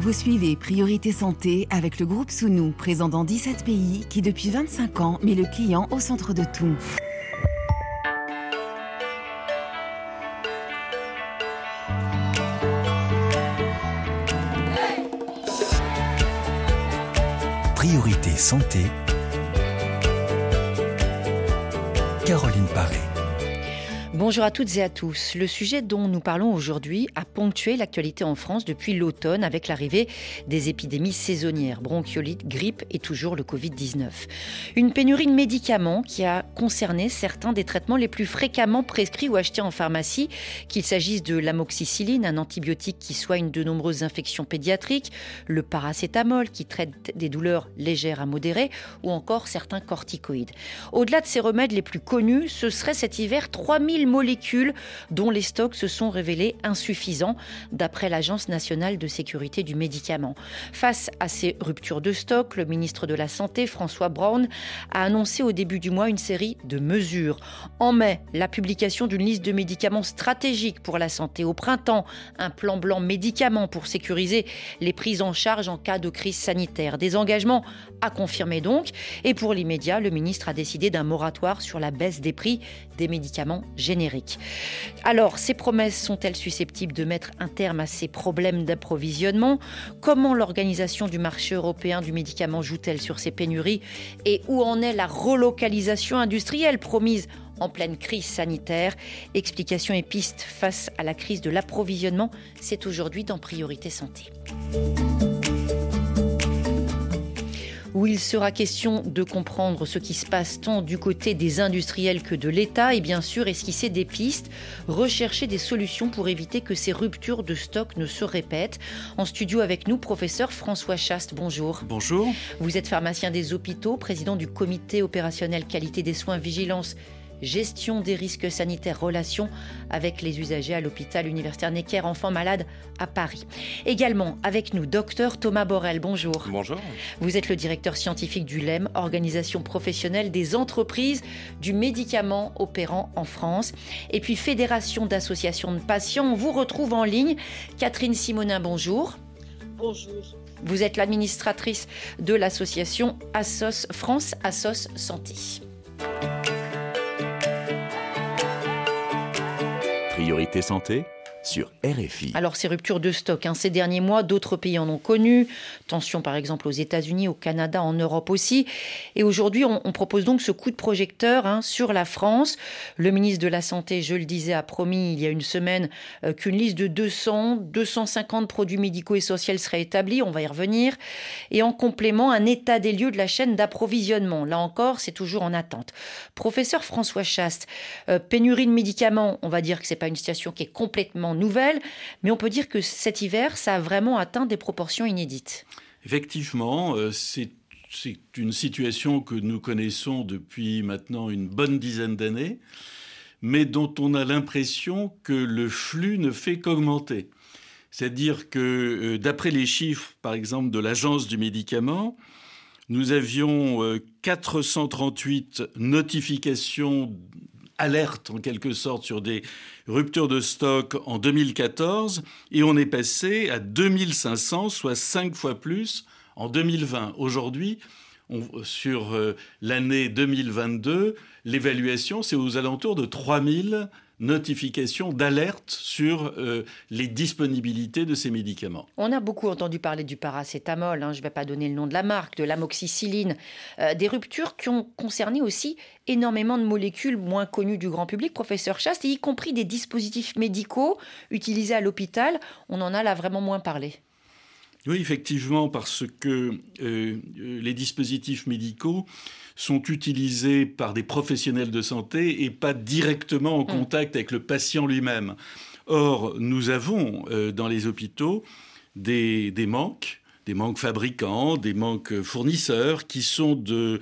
Vous suivez Priorité Santé avec le groupe Sounou, présent dans 17 pays, qui depuis 25 ans met le client au centre de tout. Priorité Santé. Caroline Paré. Bonjour à toutes et à tous. Le sujet dont nous parlons aujourd'hui a ponctué l'actualité en France depuis l'automne avec l'arrivée des épidémies saisonnières, bronchiolite, grippe et toujours le Covid-19. Une pénurie de médicaments qui a concerné certains des traitements les plus fréquemment prescrits ou achetés en pharmacie, qu'il s'agisse de l'amoxicilline, un antibiotique qui soigne de nombreuses infections pédiatriques, le paracétamol qui traite des douleurs légères à modérées ou encore certains corticoïdes. Au-delà de ces remèdes les plus connus, ce serait cet hiver 3000 molécules dont les stocks se sont révélés insuffisants, d'après l'Agence nationale de sécurité du médicament. Face à ces ruptures de stock, le ministre de la Santé, François Braun, a annoncé au début du mois une série de mesures. En mai, la publication d'une liste de médicaments stratégiques pour la santé. Au printemps, un plan blanc médicaments pour sécuriser les prises en charge en cas de crise sanitaire. Des engagements à confirmer donc. Et pour l'immédiat, le ministre a décidé d'un moratoire sur la baisse des prix des médicaments Alors, ces promesses sont-elles susceptibles de mettre un terme à ces problèmes d'approvisionnement? Comment l'organisation du marché européen du médicament joue-t-elle sur ces pénuries? Et où en est la relocalisation industrielle promise en pleine crise sanitaire? Explications et pistes face à la crise de l'approvisionnement, c'est aujourd'hui dans Priorité Santé où il sera question de comprendre ce qui se passe tant du côté des industriels que de l'État et bien sûr esquisser des pistes, rechercher des solutions pour éviter que ces ruptures de stock ne se répètent. En studio avec nous, professeur François Chaste, bonjour. Bonjour. Vous êtes pharmacien des hôpitaux, président du comité opérationnel qualité des soins, vigilance gestion des risques sanitaires, relations avec les usagers à l'hôpital universitaire Necker Enfants Malades à Paris. Également avec nous, docteur Thomas Borel. Bonjour. Bonjour. Vous êtes le directeur scientifique du LEM, organisation professionnelle des entreprises du médicament opérant en France. Et puis Fédération d'associations de patients. On vous retrouve en ligne. Catherine Simonin, bonjour. Bonjour. Vous êtes l'administratrice de l'association Assos France Assos Santé. Priorité santé sur RFI. Alors ces ruptures de stock, hein, ces derniers mois, d'autres pays en ont connu. Tension par exemple aux États-Unis, au Canada, en Europe aussi. Et aujourd'hui, on, propose donc ce coup de projecteur hein, sur la France. Le ministre de la Santé, je le disais, a promis il y a une semaine euh, qu'une liste de 200, 250 produits médicaux essentiels serait établie. On va y revenir. Et en complément, un état des lieux de la chaîne d'approvisionnement. Là encore, c'est toujours en attente. Professeur François Chaste, euh, pénurie de médicaments, on va dire que c'est pas une situation qui est complètement nouvelle, mais on peut dire que cet hiver, ça a vraiment atteint des proportions inédites. Effectivement, euh, c'est une situation que nous connaissons depuis maintenant une bonne dizaine d'années, mais dont on a l'impression que le flux ne fait qu'augmenter. C'est-à-dire que, euh, d'après les chiffres, par exemple, de l'Agence du médicament, nous avions 438 euh, notifications alerte en quelque sorte sur des ruptures de stock en 2014 et on est passé à 2500, soit cinq fois plus en 2020. Aujourd'hui, sur euh, l'année 2022, l'évaluation, c'est aux alentours de 3000 notification d'alerte sur euh, les disponibilités de ces médicaments. On a beaucoup entendu parler du paracétamol, hein, je ne vais pas donner le nom de la marque, de l'amoxicilline, euh, des ruptures qui ont concerné aussi énormément de molécules moins connues du grand public, professeur Chaste, y compris des dispositifs médicaux utilisés à l'hôpital. On en a là vraiment moins parlé. Oui, effectivement, parce que euh, les dispositifs médicaux sont utilisés par des professionnels de santé et pas directement en mm. contact avec le patient lui-même. Or, nous avons euh, dans les hôpitaux des, manques, des manques fabricants, des manques fournisseurs qui sont de,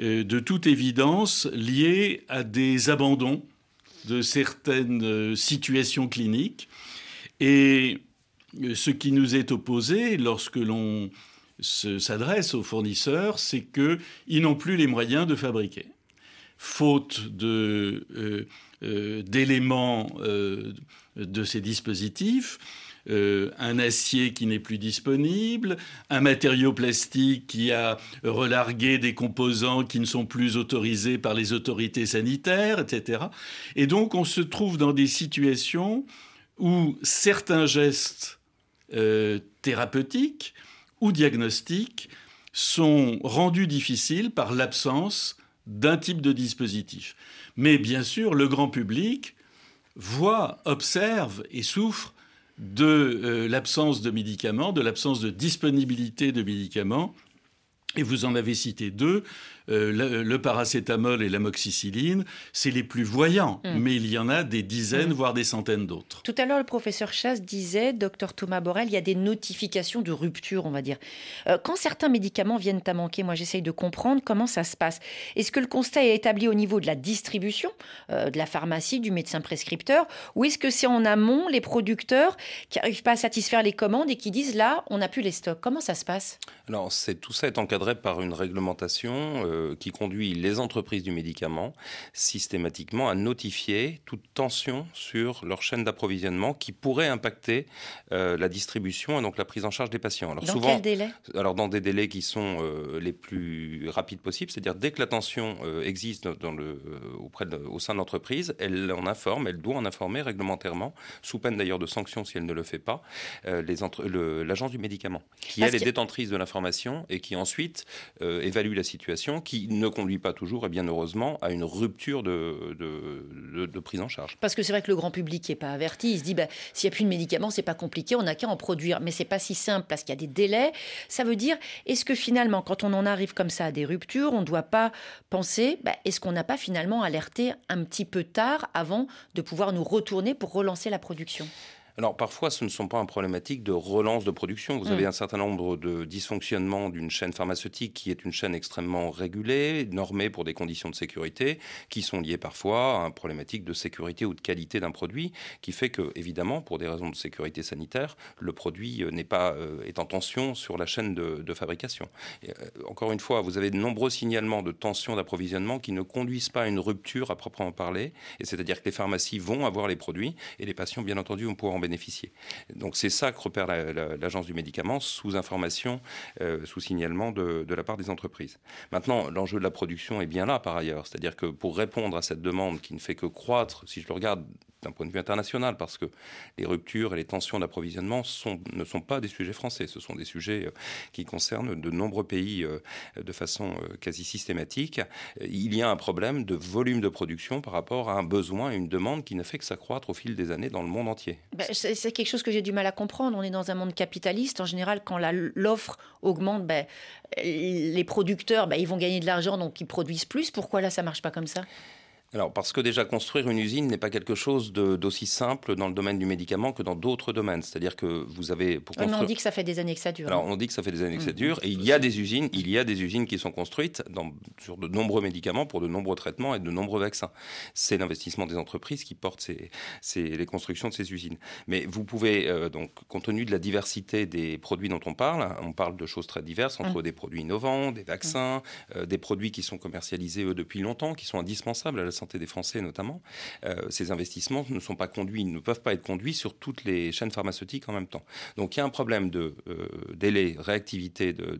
euh, de toute évidence liés à des abandons de certaines situations cliniques. Et ce qui nous est opposé lorsque l'on s'adresse aux fournisseurs, c'est qu'ils n'ont plus les moyens de fabriquer. Faute euh, euh, d'éléments euh, de ces dispositifs, un acier qui n'est plus disponible, un matériau plastique qui a relargué des composants qui ne sont plus autorisés par les autorités sanitaires, etc. Et donc on se trouve dans des situations où certains gestes euh, thérapeutiques ou diagnostiques sont rendus difficiles par l'absence d'un type de dispositif. Mais bien sûr, le grand public voit, observe et souffre de euh, l'absence de médicaments, de l'absence de disponibilité de médicaments. Et vous en avez cité deux, euh, le, paracétamol et l'amoxicilline, c'est les plus voyants, mm. mais il y en a des dizaines, mm. voire des centaines d'autres. Tout à l'heure, le professeur Chasse disait, docteur Thomas Borel, il y a des notifications de rupture, on va dire. Euh, quand certains médicaments viennent à manquer, moi j'essaye de comprendre comment ça se passe. Est-ce que le constat est établi au niveau de la distribution, euh, de la pharmacie, du médecin prescripteur, ou est-ce que c'est en amont les producteurs qui n'arrivent pas à satisfaire les commandes et qui disent là, on n'a plus les stocks? Comment ça se passe? Alors, tout ça est encadré par une réglementation euh, qui conduit les entreprises du médicament systématiquement à notifier toute tension sur leur chaîne d'approvisionnement qui pourrait impacter euh, la distribution et donc la prise en charge des patients. Alors, dans souvent, quel délai? Alors dans des délais qui sont euh, les plus rapides possibles, c'est-à-dire dès que la tension existe dans le, auprès de, au sein de l'entreprise, elle en informe, elle doit en informer réglementairement, sous peine d'ailleurs de sanctions si elle ne le fait pas, l'agence du médicament, qui elle est détentrice de l'information et qui ensuite évalue la situation, qui ne conduit pas toujours, et bien heureusement, à une rupture de, prise en charge. Parce que c'est vrai que le grand public n'est pas averti. Il se dit, bah, s'il n'y a plus de médicaments, c'est pas compliqué, on n'a qu'à en produire. Mais c'est pas si simple parce qu'il y a des délais. Ça veut dire, est-ce que finalement, quand on en arrive comme ça à des ruptures, on ne doit pas penser, bah, est-ce qu'on n'a pas finalement alerté un petit peu tard avant de pouvoir nous retourner pour relancer la production? Alors parfois, ce ne sont pas un problématique de relance de production. Vous mm. avez un certain nombre de dysfonctionnements d'une chaîne pharmaceutique qui est une chaîne extrêmement régulée, normée pour des conditions de sécurité, qui sont liées parfois à un problématique de sécurité ou de qualité d'un produit, qui fait que, évidemment, pour des raisons de sécurité sanitaire, le produit euh, n'est pas euh, est en tension sur la chaîne de, fabrication. Euh, encore une fois, vous avez de nombreux signalements de tension d'approvisionnement qui ne conduisent pas à une rupture à proprement parler, et c'est-à-dire que les pharmacies vont avoir les produits et les patients, bien entendu, vont pouvoir en Donc c'est ça que repère l'agence du médicament sous information, euh, sous signalement de, la part des entreprises. Maintenant, l'enjeu de la production est bien là par ailleurs, c'est-à-dire que pour répondre à cette demande qui ne fait que croître, si je le regarde d'un point de vue international, parce que les ruptures et les tensions d'approvisionnement ne sont pas des sujets français, ce sont des sujets euh, qui concernent de nombreux pays euh, de façon euh, quasi systématique. Il y a un problème de volume de production par rapport à un besoin et une demande qui ne fait que s'accroître au fil des années dans le monde entier. Ben, c'est quelque chose que j'ai du mal à comprendre. On est dans un monde capitaliste. En général, quand l'offre augmente, ben, les producteurs, ben, ils vont gagner de l'argent, donc ils produisent plus. Pourquoi là, ça marche pas comme ça? Alors, parce que déjà construire une usine n'est pas quelque chose d'aussi simple dans le domaine du médicament que dans d'autres domaines. C'est-à-dire que vous avez pour construire... On dit que ça fait des années que ça dure. Alors, hein. on dit que ça fait des années que ça mmh. dure, et il y a des usines, il y a des usines qui sont construites dans, sur de nombreux médicaments pour de nombreux traitements et de nombreux vaccins. C'est l'investissement des entreprises qui porte ces, les constructions de ces usines. Mais vous pouvez euh, donc, compte tenu de la diversité des produits dont on parle, on parle de choses très diverses entre mmh. des produits innovants, des vaccins, mmh. euh, des produits qui sont commercialisés eux depuis longtemps, qui sont indispensables à la santé des Français notamment, euh, ces investissements ne sont pas conduits, ne peuvent pas être conduits sur toutes les chaînes pharmaceutiques en même temps. Donc il y a un problème de euh, délai, réactivité de,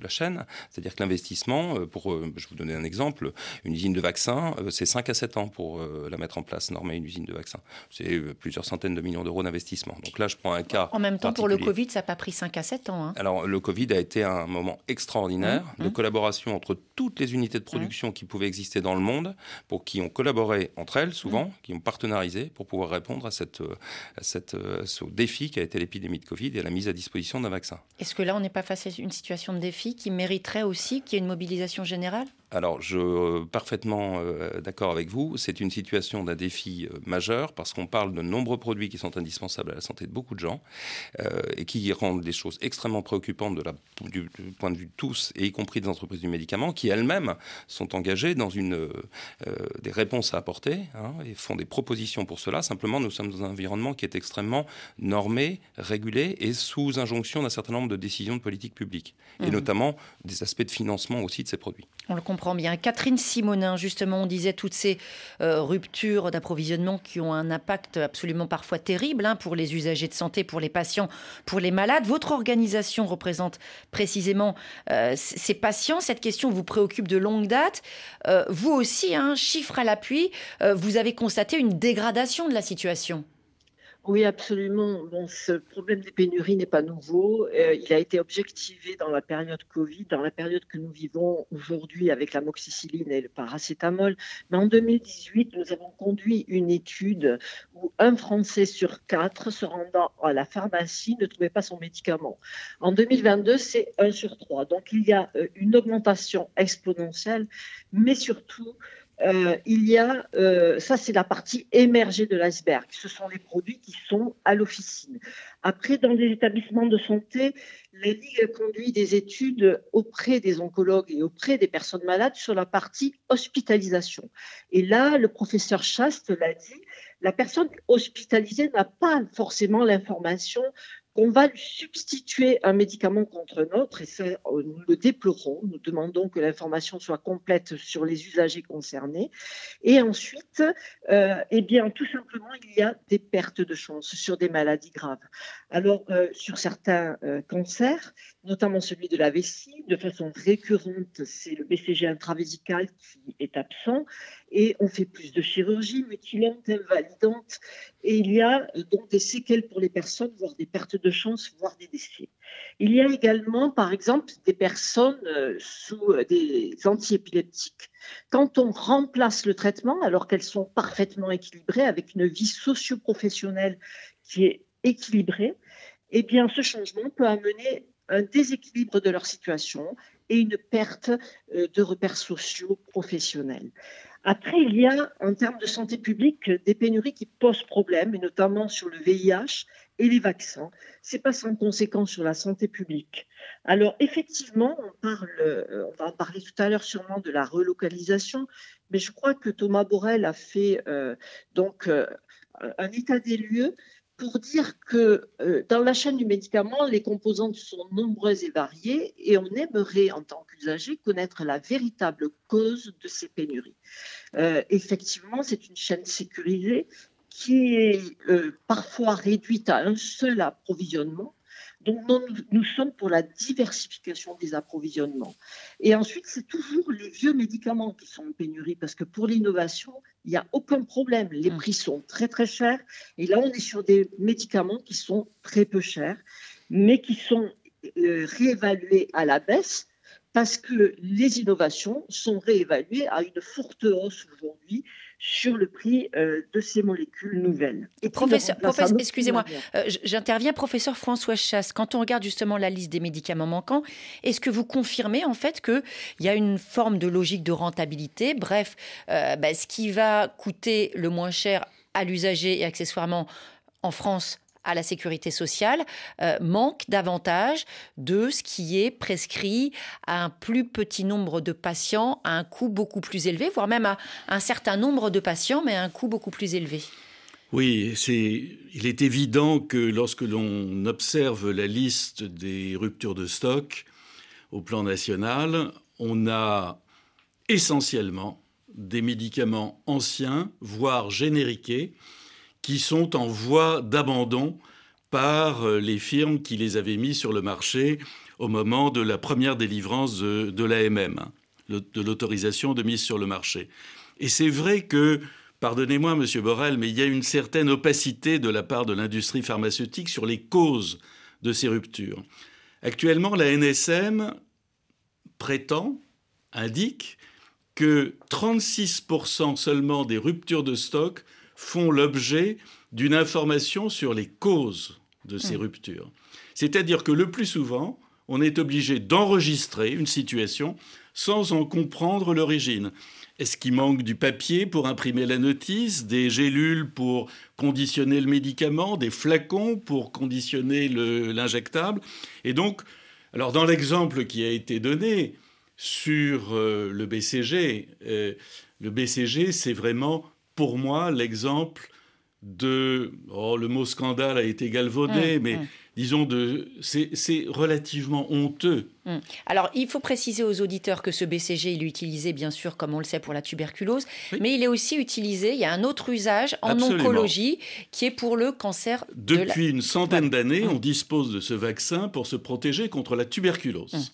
la chaîne, c'est-à-dire que l'investissement, euh, pour, je vais vous donner un exemple, une usine de vaccins, c'est 5 à 7 ans pour la mettre en place, normer une usine de vaccins. C'est plusieurs centaines de millions d'euros d'investissement. Donc là, je prends un cas. En même temps, pour le Covid, ça n'a pas pris 5 à 7 ans. Hein. Alors le Covid a été un moment extraordinaire mmh, de mmh. collaboration entre toutes les unités de production mmh. qui pouvaient exister dans le monde pour qui ont collaboré entre elles souvent, mm. qui ont partenarisé pour pouvoir répondre à, cette, à cette, euh, ce défi qui a été l'épidémie de Covid et à la mise à disposition d'un vaccin. Est-ce que là, on n'est pas face à une situation de défi qui mériterait aussi qu'il y ait une mobilisation générale? Alors, je euh, parfaitement euh, d'accord avec vous. C'est une situation d'un défi euh, majeur parce qu'on parle de nombreux produits qui sont indispensables à la santé de beaucoup de gens et qui rendent les choses extrêmement préoccupantes de la, du, point de vue de tous, et y compris des entreprises du médicament, qui elles-mêmes sont engagées dans une, des réponses à apporter hein, et font des propositions pour cela. Simplement, nous sommes dans un environnement qui est extrêmement normé, régulé et sous injonction d'un certain nombre de décisions de politique publique, et mmh. notamment des aspects de financement aussi de ces produits. On le comprends bien. Catherine Simonin, justement, on disait toutes ces euh, ruptures d'approvisionnement qui ont un impact absolument parfois terrible hein, pour les usagers de santé, pour les patients, pour les malades. Votre organisation représente précisément euh, ces patients. Cette question vous préoccupe de longue date. Euh, vous aussi, hein, chiffre à l'appui, vous avez constaté une dégradation de la situation. Oui, absolument. Bon, ce problème des pénuries n'est pas nouveau. Euh, il a été objectivé dans la période Covid, dans la période que nous vivons aujourd'hui avec la moxicilline et le paracétamol. Mais en 2018, nous avons conduit une étude où un Français sur quatre se rendant à la pharmacie ne trouvait pas son médicament. En 2022, c'est un sur trois. Donc il y a euh, une augmentation exponentielle, mais surtout euh, il y a, euh, ça c'est la partie émergée de l'iceberg, ce sont les produits qui sont à l'officine. Après, dans les établissements de santé, la Ligue conduit des études auprès des oncologues et auprès des personnes malades sur la partie hospitalisation. Et là, le professeur Chaste l'a dit, la personne hospitalisée n'a pas forcément l'information on va substituer un médicament contre un autre, et ça, euh, nous le déplorons. Nous demandons que l'information soit complète sur les usagers concernés. Et ensuite, euh, eh bien, tout simplement, il y a des pertes de chance sur des maladies graves. Alors, euh, sur certains cancers, notamment celui de la vessie, de façon récurrente, c'est le BCG intravésical qui est absent et on fait plus de chirurgie mutilante, invalidante, et il y a euh, donc des séquelles pour les personnes, voire des pertes de chance, voire des décès. Il y a également, par exemple, des personnes euh, sous euh, des antiépileptiques. Quand on remplace le traitement, alors qu'elles sont parfaitement équilibrées, avec une vie socio-professionnelle qui est équilibrée, eh bien, ce changement peut amener un déséquilibre de leur situation et une perte de repères sociaux professionnels. Après, il y a, en termes de santé publique, des pénuries qui posent problème, et notamment sur le VIH et les vaccins. Ce n'est pas sans conséquence sur la santé publique. Alors, effectivement, on, parle, euh, on va en parler tout à l'heure sûrement de la relocalisation, mais je crois que Thomas Borrell a fait euh, donc euh, un état des lieux pour dire que euh, dans la chaîne du médicament, les composantes sont nombreuses et variées et on aimerait, en tant qu'usager, connaître la véritable cause de ces pénuries. Euh, effectivement, c'est une chaîne sécurisée qui est euh, parfois réduite à un seul approvisionnement donc, nous, sommes pour la diversification des approvisionnements. Et ensuite, c'est toujours les vieux médicaments qui sont en pénurie, parce que pour l'innovation, il n'y a aucun problème. Les mm. prix sont très, très chers. Et là, on est sur des médicaments qui sont très peu chers, mais qui sont euh, réévalués à la baisse parce que les innovations sont réévaluées à une forte hausse aujourd'hui sur le prix euh, de ces molécules nouvelles. Et professeur, excusez-moi, euh, j'interviens, professeur François Chasse. Quand on regarde justement la liste des médicaments manquants, est-ce que vous confirmez en fait qu'il y a une forme de logique de rentabilité? Bref, euh, bah, ce qui va coûter le moins cher à l'usager et accessoirement en France à la sécurité sociale euh, manque davantage de ce qui est prescrit à un plus petit nombre de patients à un coût beaucoup plus élevé, voire même à un certain nombre de patients, mais à un coût beaucoup plus élevé. Oui, c'est, il est évident que lorsque l'on observe la liste des ruptures de stock au plan national, on a essentiellement des médicaments anciens, voire génériqués, qui sont en voie d'abandon par euh, les firmes qui les avaient mis sur le marché au moment de la première délivrance de, l'AMM, hein, de l'autorisation de mise sur le marché. Et c'est vrai que, pardonnez-moi, Monsieur Borrell, mais il y a une certaine opacité de la part de l'industrie pharmaceutique sur les causes de ces ruptures. Actuellement, la NSM prétend, indique, que 36% seulement des ruptures de stock font l'objet d'une information sur les causes de ces hmm. ruptures. C'est-à-dire que le plus souvent, on est obligé d'enregistrer une situation sans en comprendre l'origine. Est-ce qu'il manque du papier pour imprimer la notice, des gélules pour conditionner le médicament, des flacons pour conditionner l'injectable? Et donc, alors dans l'exemple qui a été donné sur euh, le BCG, euh, le BCG, c'est vraiment pour moi l'exemple de... Oh, le mot scandale a été galvaudé, mmh, mais, mmh. disons, de, c'est relativement honteux. Hum. Alors, il faut préciser aux auditeurs que ce BCG, il est utilisé, bien sûr, comme on le sait, pour la tuberculose, mais il est aussi utilisé, il y a un autre usage en oncologie qui est pour le cancer. Depuis une centaine d'années, on dispose de ce vaccin pour se protéger contre la tuberculose.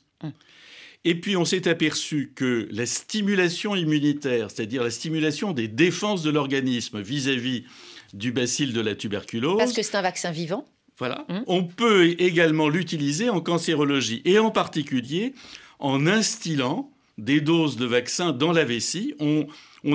Et puis on s'est aperçu que la stimulation immunitaire, c'est-à-dire la stimulation des défenses de l'organisme vis-à-vis du bacille de la tuberculose. Parce que c'est un vaccin vivant voilà. Mmh. On peut également l'utiliser en cancérologie et en particulier en instillant des doses de vaccins dans la vessie. On,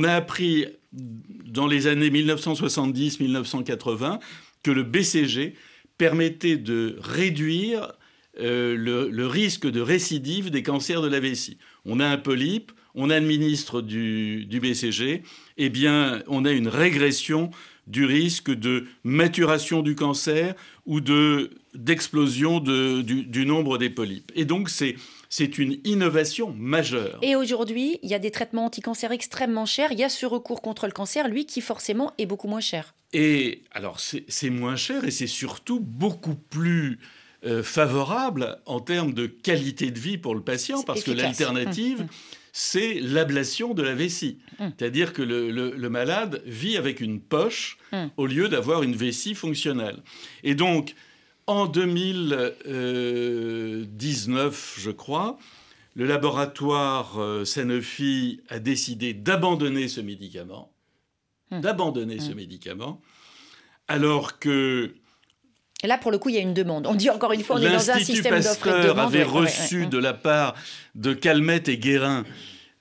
a appris dans les années 1970-1980 que le BCG permettait de réduire euh, le, risque de récidive des cancers de la vessie. On a un polype, on administre du, du BCG, eh bien, on a une régression du risque de maturation du cancer ou de d'explosion du, du, nombre des polypes. Et donc c'est c'est une innovation majeure. Et aujourd'hui, il y a des traitements anticancers extrêmement chers. Il y a ce recours contre le cancer, lui, qui forcément est beaucoup moins cher. Et alors, c'est moins cher et c'est surtout beaucoup plus euh, favorable en termes de qualité de vie pour le patient, parce que l'alternative, hum, hum c'est l'ablation de la vessie. Hum. C'est-à-dire que le, malade vit avec une poche au lieu d'avoir une vessie fonctionnelle. Et donc, en 2019, je crois, le laboratoire euh, Sanofi a décidé d'abandonner ce médicament, d'abandonner ce médicament, alors que Là, pour le coup, il y a une demande. On dit encore une fois, on est dans un système d'offres et de demande. avait reçu de la part de Calmette et Guérin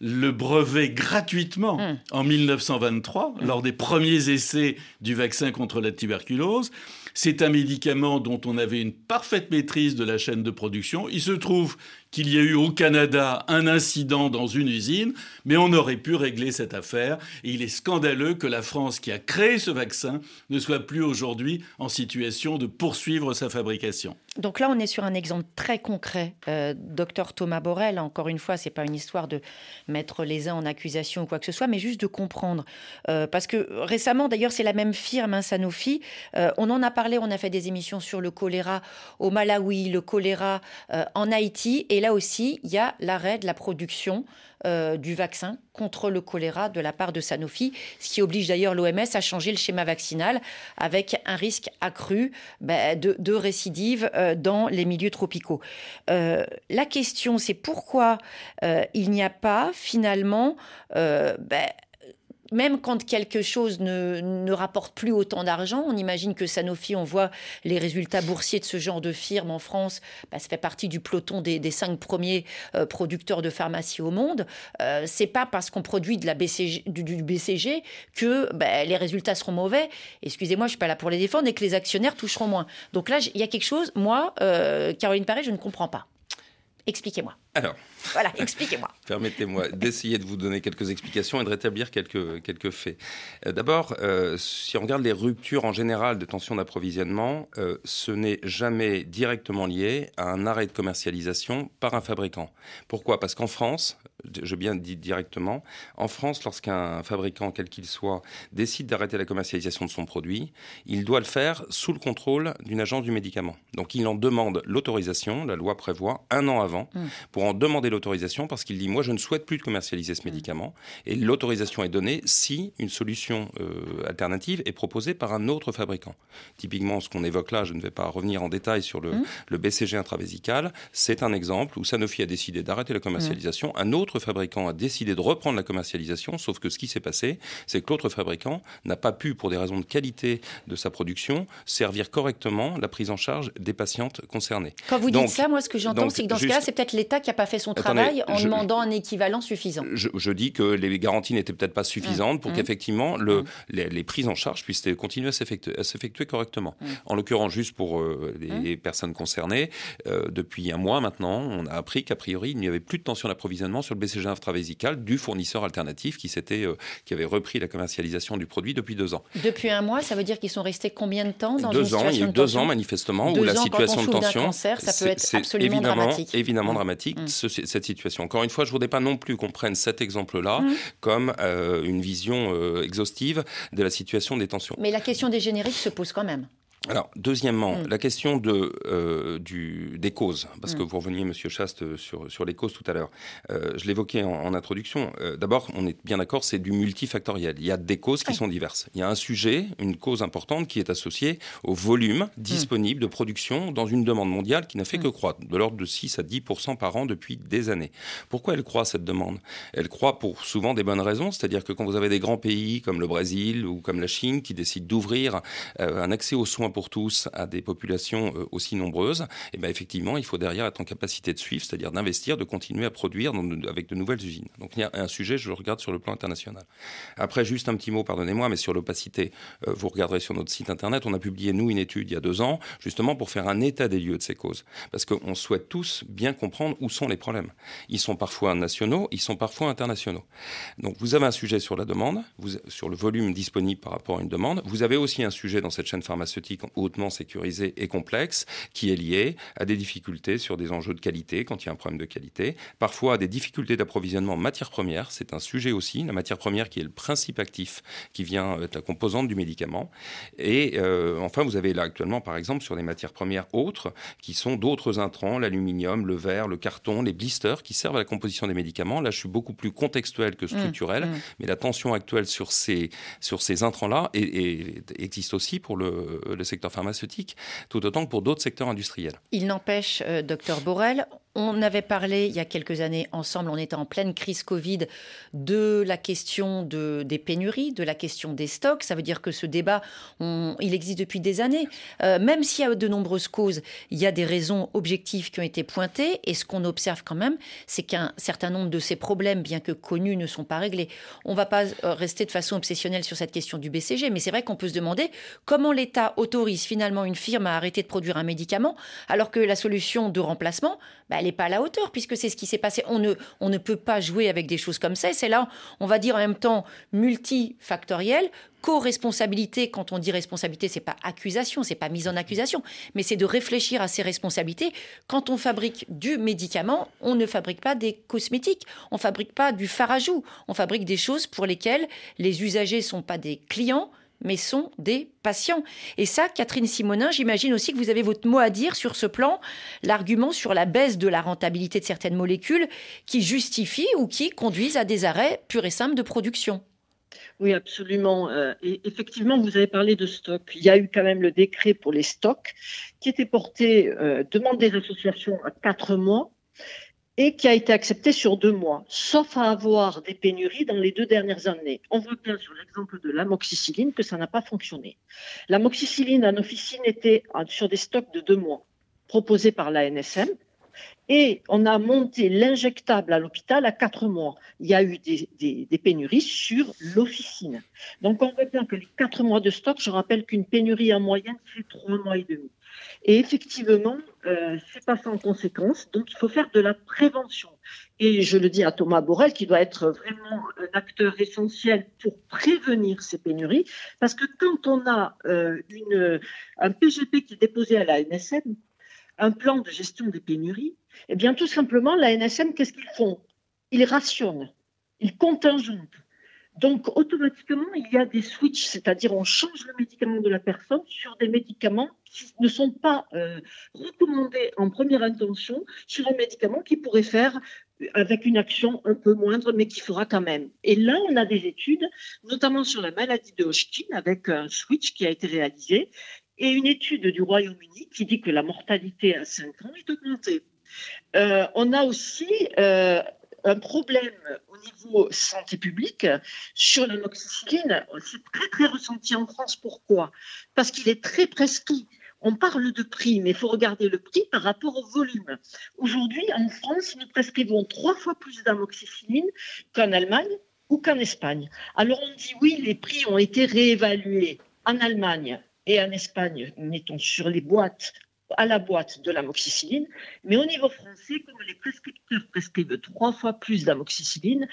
le brevet gratuitement hum. en 1923, lors des premiers essais du vaccin contre la tuberculose. C'est un médicament dont on avait une parfaite maîtrise de la chaîne de production. Il se trouve qu'il y a eu au Canada un incident dans une usine, mais on aurait pu régler cette affaire. Et il est scandaleux que la France, qui a créé ce vaccin, ne soit plus aujourd'hui en situation de poursuivre sa fabrication. Donc là, on est sur un exemple très concret. Euh, docteur Thomas Borel, encore une fois, c'est pas une histoire de mettre les uns en accusation ou quoi que ce soit, mais juste de comprendre. Euh, parce que récemment, d'ailleurs, c'est la même firme, hein, Sanofi. Euh, on en a parlé, on a fait des émissions sur le choléra au Malawi, le choléra en Haïti. Là aussi, il y a l'arrêt de la production euh, du vaccin contre le choléra de la part de Sanofi, ce qui oblige d'ailleurs l'OMS à changer le schéma vaccinal avec un risque accru ben, de, récidive euh, dans les milieux tropicaux. Euh, la question, c'est pourquoi il n'y a pas finalement ben, même quand quelque chose ne, rapporte plus autant d'argent, on imagine que Sanofi, on voit les résultats boursiers de ce genre de firme en France, bah, ça fait partie du peloton des, cinq premiers euh, producteurs de pharmacie au monde. Euh, c'est pas parce qu'on produit de la BCG, du, BCG que bah, les résultats seront mauvais. Excusez-moi, je suis pas là pour les défendre et que les actionnaires toucheront moins. Donc là, il y a quelque chose, moi, euh, Caroline Paré, je ne comprends pas. Expliquez-moi. Alors. Voilà, expliquez-moi. Permettez-moi d'essayer de vous donner quelques explications et de rétablir quelques, quelques faits. Euh, d'abord, euh, si on regarde les ruptures en général de tension d'approvisionnement, euh, ce n'est jamais directement lié à un arrêt de commercialisation par un fabricant. Pourquoi? Parce qu'en France, je bien dit directement, en France, lorsqu'un fabricant, quel qu'il soit, décide d'arrêter la commercialisation de son produit, il doit le faire sous le contrôle d'une agence du médicament. Donc il en demande l'autorisation, la loi prévoit, un an avant, mmh. pour en demander l'autorisation parce qu'il dit moi je ne souhaite plus de commercialiser ce mm. médicament et l'autorisation est donnée si une solution euh, alternative est proposée par un autre fabricant. Typiquement ce qu'on évoque là, je ne vais pas revenir en détail sur le, mm. BCG intravésical, c'est un exemple où Sanofi a décidé d'arrêter la commercialisation, mm. un autre fabricant a décidé de reprendre la commercialisation, sauf que ce qui s'est passé, c'est que l'autre fabricant n'a pas pu, pour des raisons de qualité de sa production, servir correctement la prise en charge des patientes concernées. Quand vous dites ça, moi ce que j'entends, c'est que dans ce cas, c'est peut-être l'État qui a pas fait son travail en demandant un équivalent suffisant. Je, dis que les garanties n'étaient peut-être pas suffisantes pour mmh. qu'effectivement le, mmh. les, prises en charge puissent continuer à s'effectuer correctement. Mmh. En l'occurrence, juste pour euh, les personnes concernées, euh, depuis un mois maintenant, on a appris qu'a priori, il n'y avait plus de tension d'approvisionnement sur le BCG intravésical du fournisseur alternatif qui, euh, qui avait repris la commercialisation du produit depuis deux ans. Depuis un mois, ça veut dire qu'ils sont restés combien de temps dans deux ans, Il y a eu deux ans manifestement où la situation de tension, cancer, ça peut être absolument évidemment, dramatique. Évidemment dramatique cette situation. Encore une fois, je ne voudrais pas non plus qu'on prenne cet exemple-là mmh. comme euh, une vision euh, exhaustive de la situation des tensions. Mais la question des génériques se pose quand même. Alors, deuxièmement, mm. la question de, euh, du, des causes, parce mm. que vous reveniez, Monsieur Chaste, sur, sur les causes tout à l'heure. Euh, je l'évoquais en, introduction. Euh, d'abord, on est bien d'accord, c'est du multifactoriel. Il y a des causes qui sont diverses. Il y a un sujet, une cause importante qui est associée au volume mm. disponible de production dans une demande mondiale qui n'a fait que croître, de l'ordre de 6 à 10 par an depuis des années. Pourquoi elle croît, cette demande? Elle croît pour souvent des bonnes raisons, c'est-à-dire que quand vous avez des grands pays comme le Brésil ou comme la Chine qui décident d'ouvrir un accès aux soins pour tous à des populations euh, aussi nombreuses, et eh bien effectivement, il faut derrière être en capacité de suivre, c'est-à-dire d'investir, de continuer à produire avec de nouvelles usines. Donc il y a un sujet, je le regarde sur le plan international. Après, juste un petit mot, pardonnez-moi, mais sur l'opacité, euh, vous regarderez sur notre site internet, on a publié, nous, une étude il y a deux ans, justement pour faire un état des lieux de ces causes. Parce qu'on souhaite tous bien comprendre où sont les problèmes. Ils sont parfois nationaux, ils sont parfois internationaux. Donc vous avez un sujet sur la demande, sur le volume disponible par rapport à une demande. Vous avez aussi un sujet dans cette chaîne pharmaceutique hautement sécurisé et complexe qui est lié à des difficultés sur des enjeux de qualité quand il y a un problème de qualité, parfois à des difficultés d'approvisionnement en matières premières, c'est un sujet aussi, la matière première qui est le principe actif qui vient être la composante du médicament. Et euh, enfin, vous avez là actuellement, par exemple, sur des matières premières autres qui sont d'autres intrants, l'aluminium, le verre, le carton, les blisters qui servent à la composition des médicaments. Là, je suis beaucoup plus contextuel que structurel, mmh, mmh. mais la tension actuelle sur ces, sur ces intrants-là existe aussi pour le, le secteur pharmaceutique, tout autant que pour d'autres secteurs industriels. Il n'empêche, euh, docteur Borrell, on avait parlé il y a quelques années ensemble, on était en pleine crise Covid, de la question de, des pénuries, de la question des stocks. Ça veut dire que ce débat, il existe depuis des années. Euh, même s'il y a de nombreuses causes, il y a des raisons objectives qui ont été pointées. Et ce qu'on observe quand même, c'est qu'un certain nombre de ces problèmes, bien que connus, ne sont pas réglés. On ne va pas euh, rester de façon obsessionnelle sur cette question du BCG, mais c'est vrai qu'on peut se demander comment l'État autorise finalement une firme à arrêter de produire un médicament alors que la solution de remplacement, bah, n'est pas à la hauteur, puisque c'est ce qui s'est passé. On ne, on ne peut pas jouer avec des choses comme ça. C'est là, on va dire en même temps, multifactoriel, co-responsabilité. Quand on dit responsabilité, c'est pas accusation, c'est pas mise en accusation, mais c'est de réfléchir à ses responsabilités. Quand on fabrique du médicament, on ne fabrique pas des cosmétiques, on fabrique pas du farajou, on fabrique des choses pour lesquelles les usagers sont pas des clients, mais sont des patients. Et ça, Catherine Simonin, j'imagine aussi que vous avez votre mot à dire sur ce plan, l'argument sur la baisse de la rentabilité de certaines molécules qui justifient ou qui conduisent à des arrêts purs et simples de production. Oui, absolument. Euh, et effectivement, vous avez parlé de stock. Il y a eu quand même le décret pour les stocks qui était porté, euh, demande des associations à quatre mois et qui a été accepté sur deux mois, sauf à avoir des pénuries dans les deux dernières années. On voit bien sur l'exemple de l'amoxicilline que ça n'a pas fonctionné. L'amoxicilline en officine était sur des stocks de deux mois proposés par la NSM. Et on a monté l'injectable à l'hôpital à quatre mois. Il y a eu des, des pénuries sur l'officine. Donc on voit bien que les quatre mois de stock, je rappelle qu'une pénurie en moyenne, c'est trois mois et demi. Et effectivement, euh, c'est pas sans conséquence. Donc, il faut faire de la prévention. Et je le dis à Thomas Borrell, qui doit être vraiment un acteur essentiel pour prévenir ces pénuries, parce que quand on a euh, un PGP qui est déposé à la NSM, un plan de gestion des pénuries, eh bien, tout simplement, la NSM, qu'est-ce qu'ils font? Ils rationnent, ils contingentent. Donc, automatiquement, il y a des switches, c'est-à-dire on change le médicament de la personne sur des médicaments qui ne sont pas euh, recommandés en première intention sur un médicament qui pourrait faire avec une action un peu moindre, mais qui fera quand même. Et là, on a des études, notamment sur la maladie de Hodgkin, avec un switch qui a été réalisé, et une étude du Royaume-Uni qui dit que la mortalité à 5 ans est augmentée. Euh, on a aussi euh, un problème au niveau santé publique sur l'amoxicilline. C'est très très ressenti en France. Pourquoi? Parce qu'il est très prescrit. On parle de prix, mais il faut regarder le prix par rapport au volume. Aujourd'hui, en France, nous prescrivons trois fois plus d'amoxicilline qu'en Allemagne ou qu'en Espagne. Alors on dit oui, les prix ont été réévalués en Allemagne et en Espagne, mettons sur les boîtes à la boîte de l'amoxicilline. Mais au niveau français, comme les prescripteurs prescrivent trois fois plus d'amoxicilline,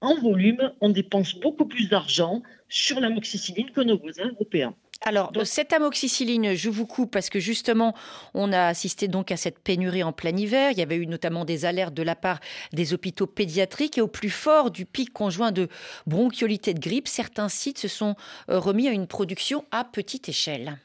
en volume, on dépense beaucoup plus d'argent sur l'amoxicilline que nos voisins européens. Alors, cette amoxicilline, je vous coupe parce que justement, on a assisté donc à cette pénurie en plein hiver. Il y avait eu notamment des alertes de la part des hôpitaux pédiatriques et au plus fort du pic conjoint de bronchiolite et de grippe, certains sites se sont euh, remis à une production à petite échelle.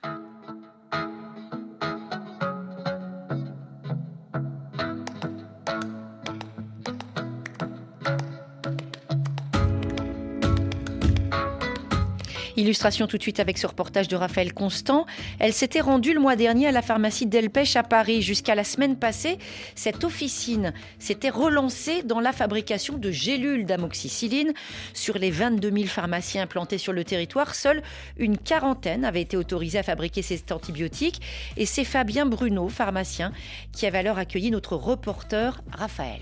Illustration tout de suite avec ce reportage de Raphaël Constant. Elle s'était rendue le mois dernier à la pharmacie Delpech à Paris. Jusqu'à la semaine passée, cette officine s'était relancée dans la fabrication de gélules d'amoxicilline. Sur les 22 000 pharmaciens implantés sur le territoire, seule une quarantaine avait été autorisée à fabriquer ces antibiotiques. Et c'est Fabien Bruno, pharmacien, qui avait alors accueilli notre reporter Raphaël.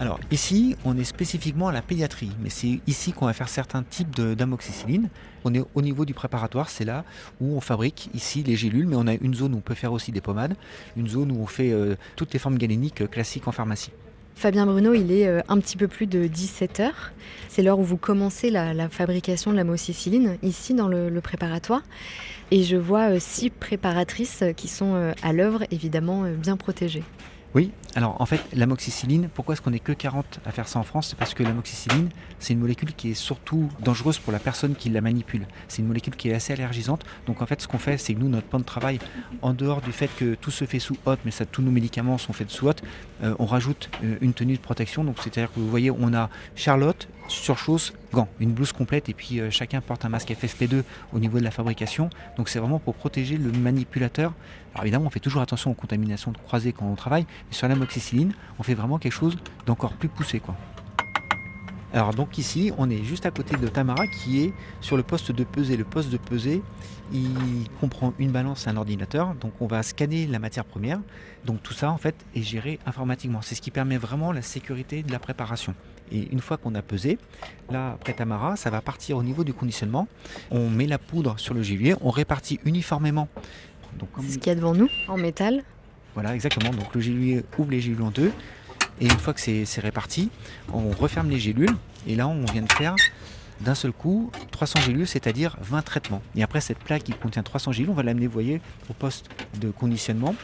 Alors ici, on est spécifiquement à la pédiatrie, mais c'est ici qu'on va faire certains types d'amoxicilline. On est au niveau du préparatoire, c'est là où on fabrique ici les gélules, mais on a une zone où on peut faire aussi des pommades, une zone où on fait euh, toutes les formes galéniques euh, classiques en pharmacie. Fabien Bruno, il est euh, un petit peu plus de 17 heures. C'est l'heure où vous commencez la, fabrication de l'amoxicilline ici dans le, le, préparatoire. Et je vois six préparatrices qui sont à l'œuvre, évidemment bien protégées. Oui, alors en fait, l'amoxicilline, pourquoi est-ce qu'on n'est que 40 à faire ça en France? C'est parce que l'amoxicilline, c'est une molécule qui est surtout dangereuse pour la personne qui la manipule. C'est une molécule qui est assez allergisante. Donc en fait, ce qu'on fait, c'est que nous, notre plan de travail, en dehors du fait que tout se fait sous hotte, mais ça, tous nos médicaments sont faits sous hotte, euh, on rajoute euh, une tenue de protection. Donc c'est-à-dire que vous voyez, on a Charlotte, surchausse, gants, une blouse complète et puis euh, chacun porte un masque FFP2 au niveau de la fabrication. Donc c'est vraiment pour protéger le manipulateur. Alors évidemment, on fait toujours attention aux contaminations croisées quand on travaille, mais sur on fait vraiment quelque chose d'encore plus poussé. Quoi. Alors donc ici, on est juste à côté de Tamara qui est sur le poste de pesée. Le poste de pesée, il comprend une balance et un ordinateur. Donc on va scanner la matière première. Donc tout ça en fait est géré informatiquement. C'est ce qui permet vraiment la sécurité de la préparation. Et une fois qu'on a pesé, là, après Tamara, ça va partir au niveau du conditionnement. On met la poudre sur le gélier, on répartit uniformément. C'est ce qu'il y a devant nous, en métal. Voilà, exactement. Donc le gélulier ouvre les gélules en deux. Et une fois que c'est réparti, on referme les gélules. Et là, on vient de faire d'un seul coup 300 gélules, c'est-à-dire 20 traitements. Et après, cette plaque qui contient 300 gélules, on va l'amener, vous voyez, au poste de conditionnement.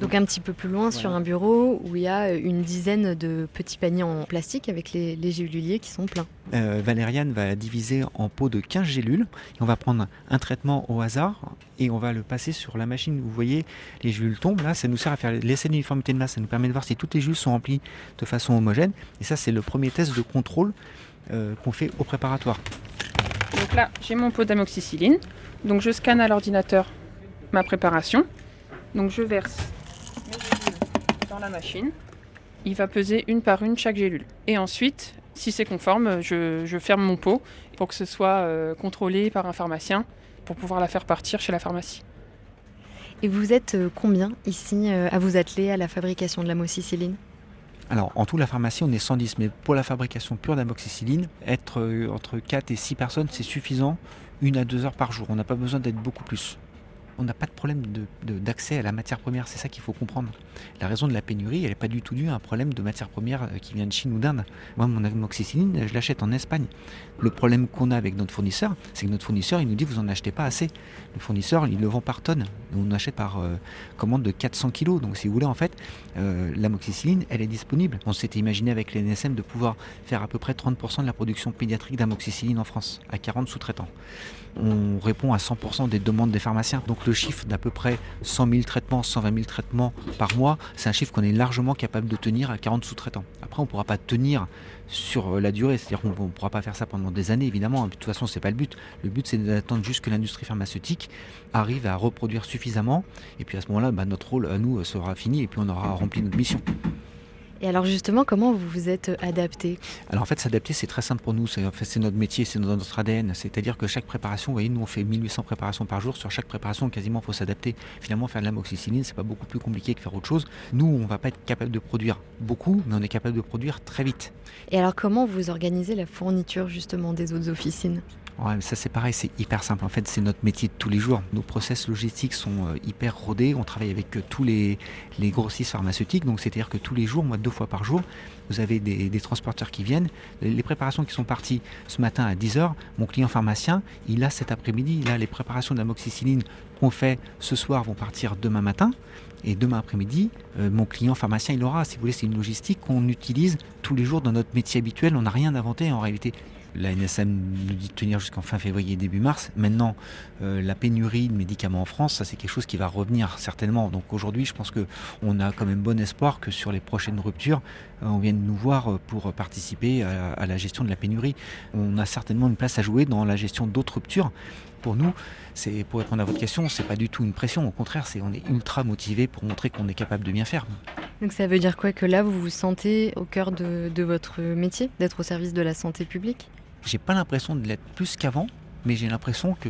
Donc un petit peu plus loin sur un bureau où il y a une dizaine de petits paniers en plastique avec les, les géluliers qui sont pleins. Euh, Valériane va diviser en pots de 15 gélules et on va prendre un traitement au hasard et on va le passer sur la machine. Vous voyez, les gélules tombent là, ça nous sert à faire l'essai d'uniformité de masse, ça nous permet de voir si toutes les gélules sont remplies de façon homogène et ça c'est le premier test de contrôle euh, qu'on fait au préparatoire. Donc là, j'ai mon pot d'amoxicilline. Donc je scanne à l'ordinateur ma préparation. Donc je verse dans la machine. Il va peser une par une chaque gélule. Et ensuite, si c'est conforme, je, ferme mon pot pour que ce soit euh, contrôlé par un pharmacien pour pouvoir la faire partir chez la pharmacie. Et vous êtes euh, combien ici euh, à vous atteler à la fabrication de l'amoxicilline? Alors, en tout, la pharmacie, on est 110, mais pour la fabrication pure d'amoxicilline, être entre 4 et 6 personnes, c'est suffisant, une à deux heures par jour. On n'a pas besoin d'être beaucoup plus on n'a pas de problème d'accès à la matière première. C'est ça qu'il faut comprendre. La raison de la pénurie, elle n'est pas du tout due à un problème de matière première euh, qui vient de Chine ou d'Inde. Moi, mon amoxicilline, je l'achète en Espagne. Le problème qu'on a avec notre fournisseur, c'est que notre fournisseur, il nous dit vous n'en achetez pas assez. Le fournisseur, il le vend par tonne. On achète par euh, commande de 400 kg. Donc, si vous voulez, en fait, euh, l'amoxicilline, elle est disponible. On s'était imaginé avec l'NSM de pouvoir faire à peu près 30% de la production pédiatrique d'amoxicilline en France, à 40 sous-traitants. On répond à 100% des demandes des pharmaciens. Donc, le chiffre d'à peu près 100 000 traitements, 120 000 traitements par mois, c'est un chiffre qu'on est largement capable de tenir à 40 sous-traitants. Après, on ne pourra pas tenir sur euh, la durée, c'est-à-dire qu'on ne pourra pas faire ça pendant des années, évidemment. De toute façon, ce n'est pas le but. Le but, c'est d'attendre juste que l'industrie pharmaceutique arrive à reproduire suffisamment. Et puis à ce moment-là, bah, notre rôle à nous sera fini et puis on aura rempli notre mission. Et alors justement, comment vous vous êtes adapté? Alors en fait, s'adapter, c'est très simple pour nous. C'est en fait, notre métier, c'est notre ADN. C'est-à-dire que chaque préparation, vous voyez, nous on fait 1800 préparations par jour. Sur chaque préparation, quasiment, il faut s'adapter. Finalement, faire de l'amoxicilline, c'est pas beaucoup plus compliqué que faire autre chose. Nous, on va pas être capable de produire beaucoup, mais on est capable de produire très vite. Et alors, comment vous organisez la fourniture justement des autres officines? Ouais, ça c'est pareil, c'est hyper simple. En fait, c'est notre métier de tous les jours. Nos process logistiques sont euh, hyper rodés. On travaille avec euh, tous les, les grossistes pharmaceutiques. Donc, c'est-à-dire que tous les jours, moi, fois par jour, vous avez des, des transporteurs qui viennent. Les, préparations qui sont parties ce matin à 10h, mon client pharmacien, il a cet après-midi, il a les préparations d'amoxicilline qu'on fait ce soir vont partir demain matin. Et demain après-midi, euh, mon client pharmacien, il aura. Si vous voulez, c'est une logistique qu'on utilise tous les jours dans notre métier habituel. On n'a rien inventé en réalité La NSM nous dit de tenir jusqu'en fin février, début mars. Maintenant, euh, la pénurie de médicaments en France, ça c'est quelque chose qui va revenir certainement. Donc aujourd'hui, je pense qu'on a quand même bon espoir que sur les prochaines ruptures, euh, on vienne nous voir pour participer à, la gestion de la pénurie. On a certainement une place à jouer dans la gestion d'autres ruptures pour nous, pour répondre à votre question, c'est pas du tout une pression. Au contraire, c'est on est ultra motivé pour montrer qu'on est capable de bien faire. Donc ça veut dire quoi que là, vous vous sentez au cœur de votre métier, d'être au service de la santé publique? J'ai pas l'impression de l'être plus qu'avant, mais j'ai l'impression que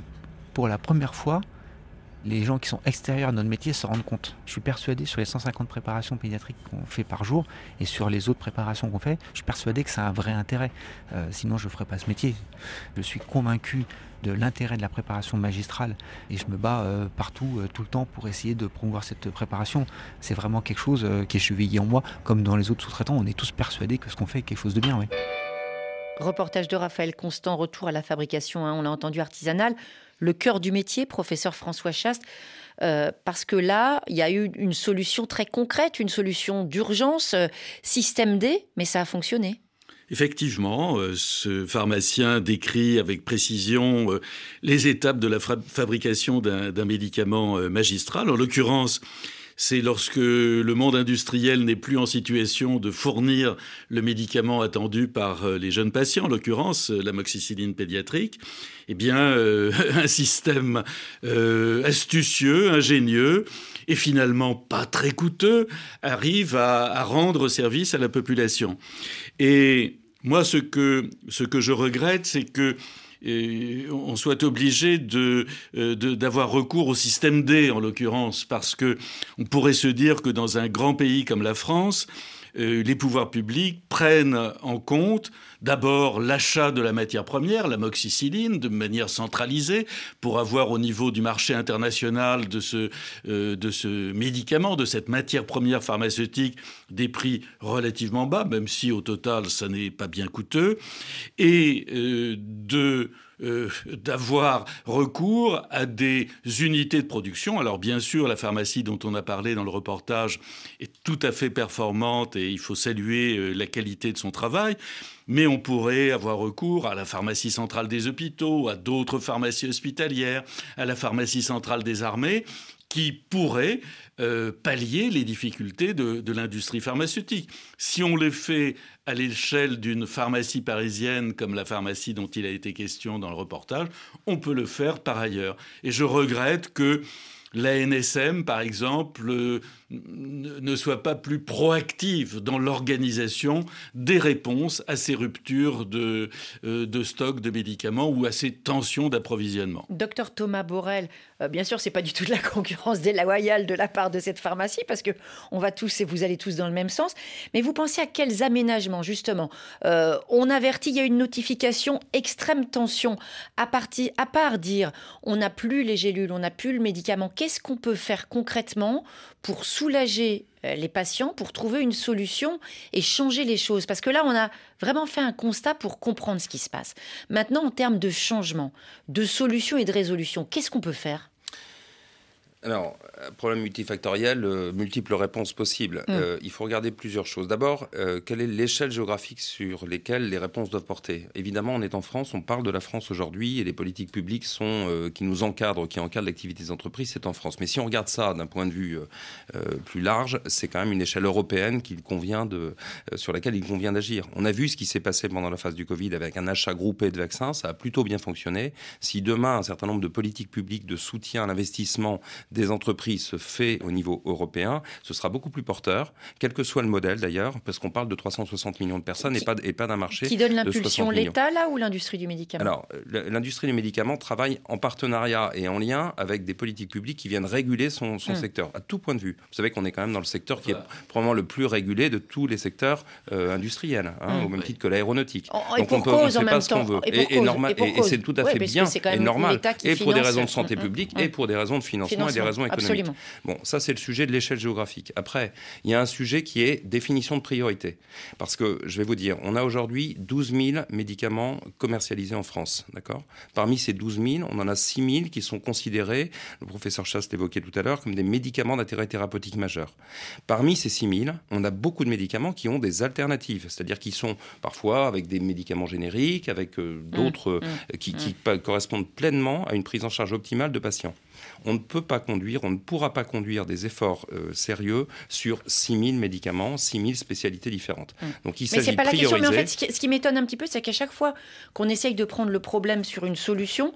pour la première fois, les gens qui sont extérieurs à notre métier se rendent compte. Je suis persuadé sur les 150 préparations pédiatriques qu'on fait par jour et sur les autres préparations qu'on fait, je suis persuadé que ça a un vrai intérêt. Euh, sinon, je ne ferais pas ce métier. Je suis convaincu de l'intérêt de la préparation magistrale et je me bats euh, partout, euh, tout le temps pour essayer de promouvoir cette préparation. C'est vraiment quelque chose qui est chevillé en moi, comme dans les autres sous-traitants. On est tous persuadés que ce qu'on fait est quelque chose de bien. Reportage de Raphaël Constant, retour à la fabrication, hein, on l'a entendu artisanale le cœur du métier, professeur François Chaste, euh, parce que là, il y a eu une solution très concrète, une solution d'urgence, euh, système D, mais ça a fonctionné. Effectivement, euh, ce pharmacien décrit avec précision les étapes de la fabrication d'un médicament magistral. En l'occurrence, c'est lorsque le monde industriel n'est plus en situation de fournir le médicament attendu par euh, les jeunes patients, en l'occurrence euh, l'amoxicilline pédiatrique, eh bien, euh, un système astucieux, ingénieux et finalement pas très coûteux arrive à, à rendre service à la population. Et moi, ce que, ce que je regrette, c'est que on soit obligé euh, d'avoir recours au système D en l'occurrence, parce que on pourrait se dire que dans un grand pays comme la France, euh, les pouvoirs publics prennent en compte d'abord l'achat de la matière première, l'amoxicilline, de manière centralisée, pour avoir au niveau du marché international de ce, euh, de ce médicament, de cette matière première pharmaceutique, des prix relativement bas, même si au total ça n'est pas bien coûteux, et euh, euh, d'avoir recours à des unités de production. Alors bien sûr, la pharmacie dont on a parlé dans le reportage est tout à fait performante et il faut saluer la qualité de son travail. Mais on pourrait avoir recours à la pharmacie centrale des hôpitaux, à d'autres pharmacies hospitalières, à la pharmacie centrale des armées, qui pourraient euh, pallier les difficultés de, de l'industrie pharmaceutique. Si on le fait à l'échelle d'une pharmacie parisienne comme la pharmacie dont il a été question dans le reportage, on peut le faire par ailleurs. Et je regrette que la NSM, par exemple, euh, ne soit pas plus proactive dans l'organisation des réponses à ces ruptures de, euh, de stock de médicaments ou à ces tensions d'approvisionnement. Docteur Thomas Borel, euh, bien sûr, c'est pas du tout de la concurrence déloyale de la part de cette pharmacie parce que on va tous et vous allez tous dans le même sens. Mais vous pensez à quels aménagements justement? Euh, On avertit, il y a une notification extrême tension. À partir, à part dire, on n'a plus les gélules, on n'a plus le médicament. Qu'est-ce qu'on peut faire concrètement pour soulager euh, les patients, pour trouver une solution et changer les choses. Parce que là, on a vraiment fait un constat pour comprendre ce qui se passe. Maintenant, en termes de changement, de solution et de résolution, qu'est-ce qu'on peut faire? Alors, problème multifactoriel, euh, multiples réponses possibles. Mm. Euh, il faut regarder plusieurs choses. D'abord, euh, quelle est l'échelle géographique sur lesquelles les réponses doivent porter? Évidemment, on est en France, on parle de la France aujourd'hui et les politiques publiques sont, euh, qui nous encadrent, qui encadrent l'activité des entreprises, c'est en France. Mais si on regarde ça d'un point de vue euh, plus large, c'est quand même une échelle européenne qu'il convient de, euh, sur laquelle il convient d'agir. On a vu ce qui s'est passé pendant la phase du Covid avec un achat groupé de vaccins, ça a plutôt bien fonctionné. Si demain, un certain nombre de politiques publiques de soutien à l'investissement des entreprises se fait au niveau européen, ce sera beaucoup plus porteur, quel que soit le modèle d'ailleurs, parce qu'on parle de 360 millions de personnes qui, et pas, et pas d'un marché. Qui donne l'impulsion, l'État là ou l'industrie du médicament? Alors, l'industrie du médicament travaille en partenariat et en lien avec des politiques publiques qui viennent réguler son, son Hmm. mmh. secteur, à tout point de vue. Vous savez qu'on est quand même dans le secteur qui est probablement le plus régulé de tous les secteurs euh, industriels, hein, Mmh. au même titre que l'aéronautique. Oh, et Donc on en sait pas ce qu'on veut. Et c'est tout à fait bien et normal, et pour des raisons de santé Mmh, publique mmh. et pour des raisons de financement et des raisons économiques. Absolument. Bon, ça c'est le sujet de l'échelle géographique. Après, il y a un sujet qui est définition de priorité. Parce que, je vais vous dire, on a aujourd'hui 12 000 médicaments commercialisés en France. D'accord? Parmi ces 12 000, on en a 6 000 qui sont considérés, le professeur Chasse l'évoquait tout à l'heure, comme des médicaments d'intérêt thérapeutique majeur. Parmi ces 6 000, on a beaucoup de médicaments qui ont des alternatives, c'est-à-dire qui sont parfois avec des médicaments génériques, avec euh, d'autres Mmh, euh, qui, qui correspondent pleinement à une prise en charge optimale de patients. On ne peut pas conduire, on ne pourra pas conduire des efforts euh, sérieux sur 6000 médicaments, 6000 spécialités différentes. Donc il s'agit de pas la question. prioriser. Mais en fait, ce qui, ce qui m'étonne un petit peu, c'est qu'à chaque fois qu'on essaye de prendre le problème sur une solution,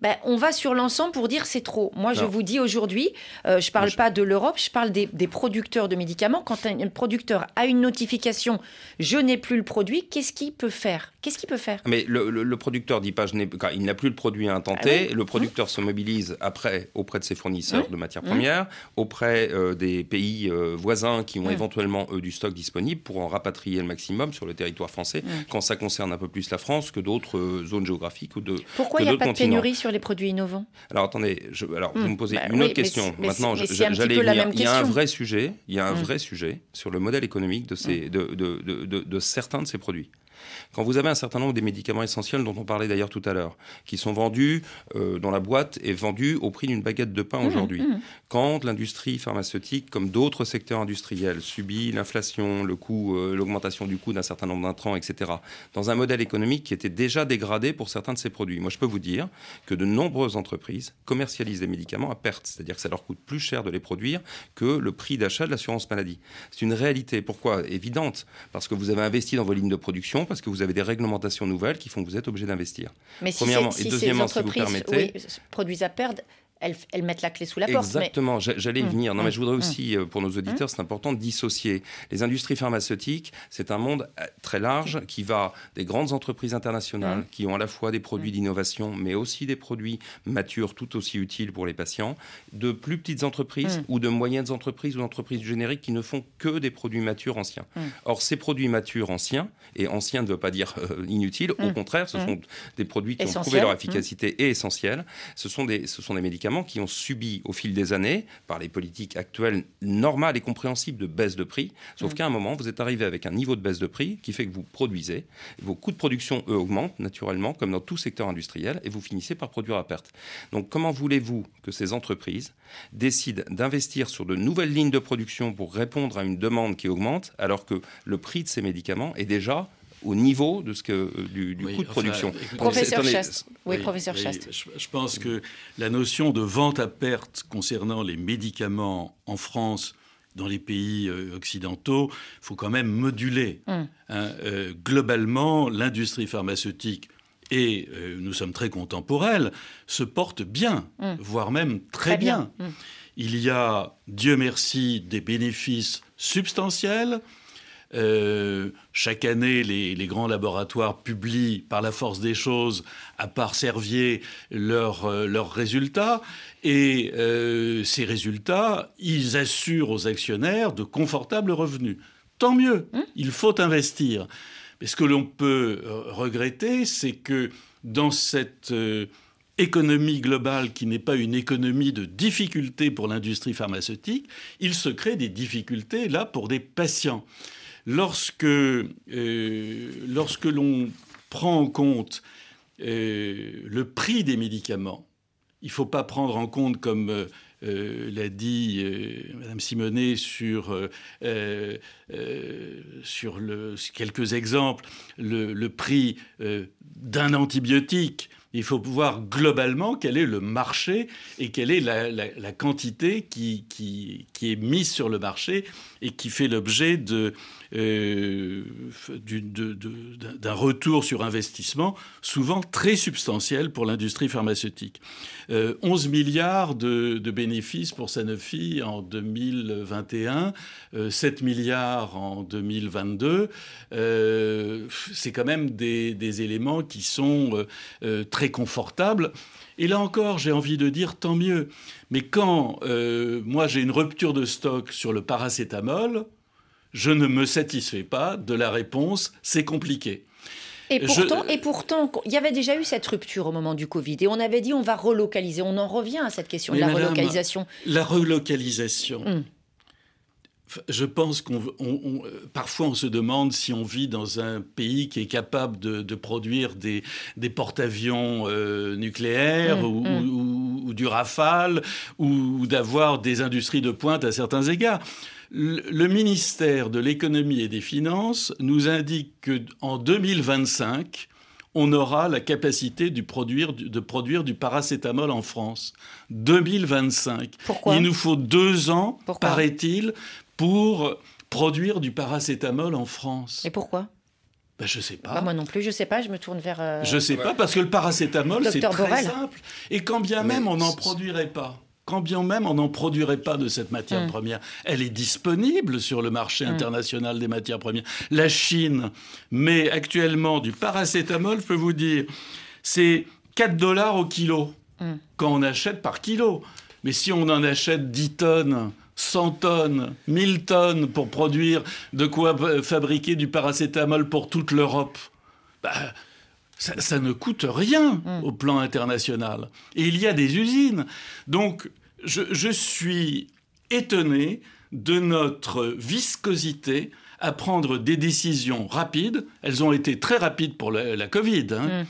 ben, on va sur l'ensemble pour dire c'est trop. Moi, je vous dis aujourd'hui, euh, je parle Moi, je- pas de l'Europe, je parle des, des producteurs de médicaments. Quand un, un producteur a une notification, je n'ai plus le produit, qu'est-ce qu'il peut faire? Qu'est-ce qu'il peut faire? Mais le, le- le producteur dit pas, je il n'a plus le produit à intenter. Ah oui. Le producteur se mobilise après auprès de ses fournisseurs Mmh. de matières Mmh. premières, auprès euh, des pays euh, voisins qui ont éventuellement eux du stock disponible pour en rapatrier le maximum sur le territoire français. Quand ça concerne un peu plus la France que d'autres euh, zones géographiques ou de Pourquoi il n'y a pas de pénurie sur les produits innovants? Alors attendez, je, alors vous me posez Bah une oui, autre question. Maintenant, j'allais Il y a un question. vrai sujet. Il y a un vrai sujet sur le modèle économique de ces, de, de, de, de- de certains de ces produits. Quand vous avez un certain nombre des médicaments essentiels dont on parlait d'ailleurs tout à l'heure, qui sont vendus euh, dans la boîte et vendus au prix d'une baguette de pain Mmh, aujourd'hui, mmh. quand l'industrie pharmaceutique, comme d'autres secteurs industriels, subit l'inflation, le coût, euh, l'augmentation du coût d'un certain nombre d'intrants, etc., dans un modèle économique qui était déjà dégradé pour certains de ces produits. Moi, je peux vous dire que de nombreuses entreprises commercialisent des médicaments à perte, c'est-à-dire que ça leur coûte plus cher de les produire que le prix d'achat de l'assurance maladie. C'est une réalité. Pourquoi? Évidente. Parce que vous avez investi dans vos lignes de production, parce que vous avez des réglementations nouvelles qui font que vous êtes obligé d'investir. Mais si, Premièrement. c'est- Et si deuxièmement, ces si vous entreprises permettez- oui, produisent à perdre, elles, elles mettent la clé sous la porte. Exactement, J'a- j'allais y Mmh, venir. Non, mais mmh, je voudrais mmh. aussi, euh, pour nos auditeurs, c'est important de dissocier. Les industries pharmaceutiques, c'est un monde euh, très large qui va des grandes entreprises internationales qui ont à la fois des produits d'innovation, mais aussi des produits matures tout aussi utiles pour les patients, de plus petites entreprises ou de moyennes entreprises ou d'entreprises génériques qui ne font que des produits matures anciens. Or, ces produits matures anciens, et anciens ne veut pas dire euh, inutiles, au contraire, ce sont des produits qui ont Essentiels. leur efficacité et essentiels. Ce sont, des, ce sont des médicaments qui ont subi au fil des années, par les politiques actuelles normales et compréhensibles de baisse de prix, sauf qu'à un moment, vous êtes arrivé avec un niveau de baisse de prix qui fait que vous produisez, vos coûts de production, eux, augmentent naturellement, comme dans tout secteur industriel, et vous finissez par produire à perte. Donc comment voulez-vous que ces entreprises décident d'investir sur de nouvelles lignes de production pour répondre à une demande qui augmente, alors que le prix de ces médicaments est déjà au niveau de ce que, euh, du, du Oui, coût de enfin, production. écoutez, Professeur Chaste. Oui, professeur Chaste. Je, je pense que la notion de vente à perte concernant les médicaments en France, dans les pays euh, occidentaux, faut quand même moduler. Hum. hein. Euh, globalement, l'industrie pharmaceutique et euh, nous sommes très contemporains, se porte bien, Hum. voire même très, Très bien. bien. Hum. Il y a, Dieu merci, des bénéfices substantiels. Euh, chaque année, les, les grands laboratoires publient, par la force des choses, à part Servier, leurs euh, leurs résultats. Et euh, ces résultats, ils assurent aux actionnaires de confortables revenus. Tant mieux, il faut investir. Mais ce que l'on peut regretter, c'est que dans cette économie globale qui n'est pas une économie de difficultés pour l'industrie pharmaceutique, il se crée des difficultés là pour des patients. Lorsque, euh, lorsque l'on prend en compte euh, le prix des médicaments, il ne faut pas prendre en compte, comme euh, l'a dit euh, Madame Simonet sur, le, quelques exemples, le, prix d'un antibiotique. Il faut voir globalement quel est le marché et quelle est la, quantité qui est mise sur le marché et qui fait l'objet de, euh, d'un retour sur investissement souvent très substantiel pour l'industrie pharmaceutique. Euh, 11 milliards de, bénéfices pour Sanofi en 2021, euh, 7 milliards en 2022. Euh, c'est quand même des, éléments qui sont euh, euh, très confortables. Et là encore, j'ai envie de dire tant mieux. Mais quand euh, moi j'ai une rupture de stock sur le paracétamol, je ne me satisfais pas de la réponse c'est compliqué. Et pourtant, et pourtant, il y avait déjà eu cette rupture au moment du Covid et on avait dit on va relocaliser. On en revient à cette question de la relocalisation. La relocalisation. Hum. Je pense qu'on, parfois on se demande si on vit dans un pays qui est capable de, produire des, des porte-avions euh, nucléaires hum, hum. ou, ou, du Rafale ou d'avoir des industries de pointe à certains égards. Le ministère de l'économie et des finances nous indique qu'en 2025, on aura la capacité de produire, du paracétamol en France. 2025. Pourquoi? Il nous faut deux ans, paraît-il, pour produire du paracétamol en France. Et pourquoi? Ben, je sais pas. Bah, moi non plus, je sais pas. Je me tourne vers. Euh, je sais pas parce que le paracétamol c'est très simple. Et quand bien même on n'en produirait pas, quand bien même on n'en produirait pas de cette matière mm. première. Elle est disponible sur le marché mm. international des matières premières. La Chine met actuellement du paracétamol, je peux vous dire, c'est 4 dollars au kilo mm. quand on achète par kilo. Mais si on en achète 10 tonnes, 100 tonnes, 1000 tonnes pour produire de quoi fabriquer du paracétamol pour toute l'Europe, bah, ça, ne coûte rien au plan international. Et il y a des usines. Donc, je, suis étonné de notre viscosité à prendre des décisions rapides. Elles ont été très rapides pour la, Covid. Hein. Mm.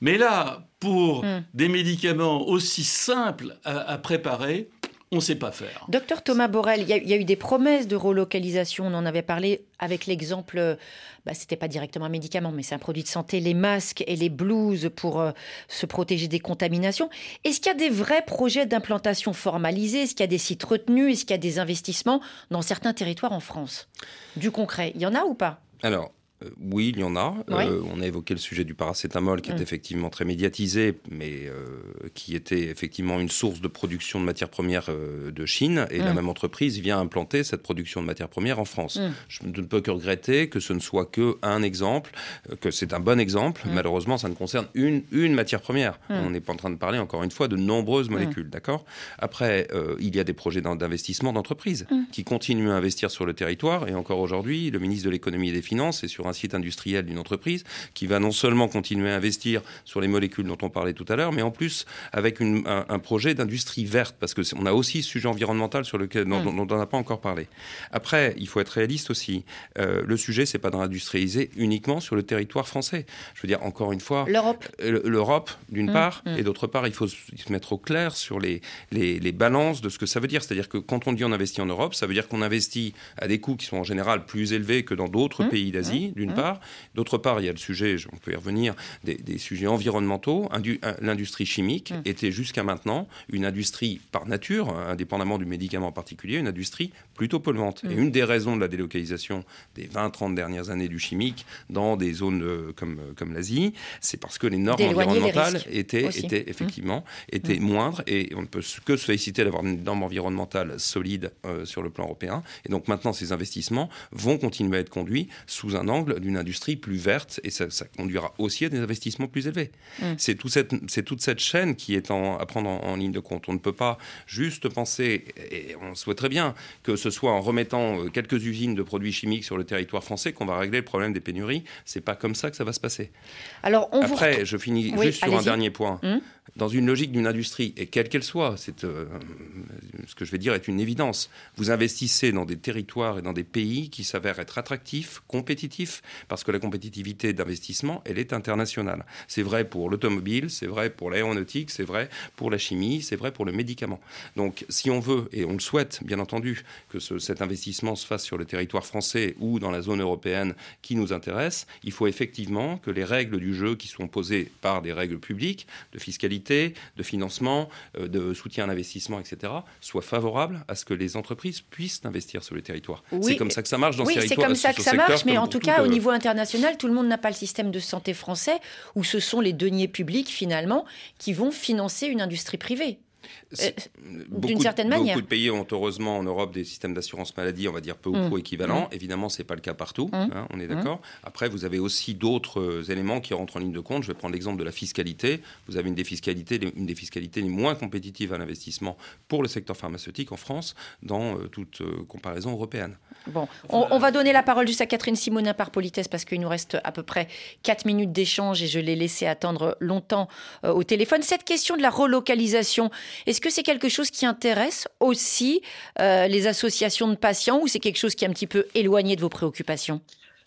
Mais là, pour mm. des médicaments aussi simples à préparer, on ne sait pas faire. Docteur Thomas Borel, il y, a eu des promesses de relocalisation, on en avait parlé avec l'exemple, bah, ce n'était pas directement un médicament, mais c'est un produit de santé, les masques et les blouses pour euh, se protéger des contaminations. Est-ce qu'il y a des vrais projets d'implantation formalisés Est-ce qu'il y a des sites retenus? Est-ce qu'il y a des investissements dans certains territoires en France? Du concret, il y en a ou pas? Alors, euh, oui, il y en a. Euh, on a évoqué le sujet du paracétamol qui est mm. effectivement très médiatisé, mais euh, qui était effectivement une source de production de matières premières de Chine. Et la mm. même entreprise vient implanter cette production de matières premières en France. Mm. Je ne peux que regretter que ce ne soit que un exemple, que c'est un bon exemple. Malheureusement, ça ne concerne une, une matière première. On n'est pas en train de parler, encore une fois, de nombreuses molécules. D'accord? Après, il y a des projets d'investissement d'entreprises qui continuent à investir sur le territoire. Et encore aujourd'hui, le ministre de l'économie et des finances est sur un site industriel d'une entreprise qui va non seulement continuer à investir sur les molécules dont on parlait tout à l'heure, mais en plus avec un, projet d'industrie verte, parce qu'on a aussi ce sujet environnemental sur lequel, dont, mm. on n'a pas encore parlé. Après, il faut être réaliste aussi. Euh, le sujet, c'est pas d'industrialiser uniquement sur le territoire français. Je veux dire, encore une fois, l'Europe, euh, l'Europe d'une mm, part, mm. et d'autre part, il faut se mettre au clair sur les, les, les balances de ce que ça veut dire. C'est-à-dire que quand on dit on investit en Europe, ça veut dire qu'on investit à des coûts qui sont en général plus élevés que dans d'autres pays d'Asie, d'une part. D'autre part, il y a le sujet, on peut y revenir, des, sujets environnementaux. L'industrie chimique mm. était jusqu'à maintenant une industrie par nature, indépendamment du médicament en particulier, une industrie plutôt polluante. Et mm. une des raisons de la délocalisation des 20-30 dernières années du chimique dans des zones euh, comme, euh, comme l'Asie, c'est parce que les normes environnementales étaient, étaient, effectivement étaient moindres et on ne peut que se féliciter d'avoir une norme environnementale solide euh, sur le plan européen. Et donc maintenant, ces investissements vont continuer à être conduits sous un angle d'une industrie plus verte et ça, conduira aussi à des investissements plus élevés. Mm. C'est tout toute cette chaîne qui est à prendre en, ligne de compte. On ne peut pas juste penser, et on souhaiterait bien que ce soit en remettant euh, quelques usines de produits chimiques sur le territoire français qu'on va régler le problème des pénuries. C'est pas comme ça que ça va se passer. Alors, Après, je finis juste sur un dernier point. Mm. Dans une logique d'une industrie, et quelle qu'elle soit, c'est, euh, ce que je vais dire est une évidence. Vous investissez dans des territoires et dans des pays qui s'avèrent être attractifs, compétitifs, parce que la compétitivité d'investissement, elle est internationale. C'est vrai pour l'automobile, c'est vrai pour l'aéronautique, c'est vrai pour la chimie, c'est vrai pour le médicament. Donc, si on veut, et on le souhaite, bien entendu, que cet investissement se fasse sur le territoire français ou dans la zone européenne qui nous intéresse, il faut effectivement que les règles du jeu qui sont posées par des règles publiques de fiscalité, de financement, euh, de soutien à l'investissement, etc., soient favorables à ce que les entreprises puissent investir sur le territoire. c'est comme ça que ça marche dans ce territoire. Oui, c'est comme ça que ça marche, mais en tout cas, au niveau international, tout le monde n'a pas le système de santé français où ce sont les deniers publics, finalement, qui vont financer une industrie privée. Euh, d'une certaine manière. Beaucoup de pays ont heureusement en Europe des systèmes d'assurance maladie, on va dire peu ou mmh. prou équivalents. Mmh. Évidemment, c'est pas le cas partout, mmh. hein, on est d'accord. Après, vous avez aussi d'autres euh, éléments qui rentrent en ligne de compte. Je vais prendre l'exemple de la fiscalité. Vous avez une des fiscalités, une des fiscalités les moins compétitives à l'investissement pour le secteur pharmaceutique en France, dans euh, toute comparaison européenne. Bon, on, va donner la parole juste à Catherine Simonin par politesse parce qu'il nous reste à peu près 4 minutes d'échange et je l'ai laissé attendre longtemps au téléphone. Cette question de la relocalisation, est-ce que c'est quelque chose qui intéresse aussi euh, les associations de patients ou c'est quelque chose qui est un petit peu éloigné de vos préoccupations?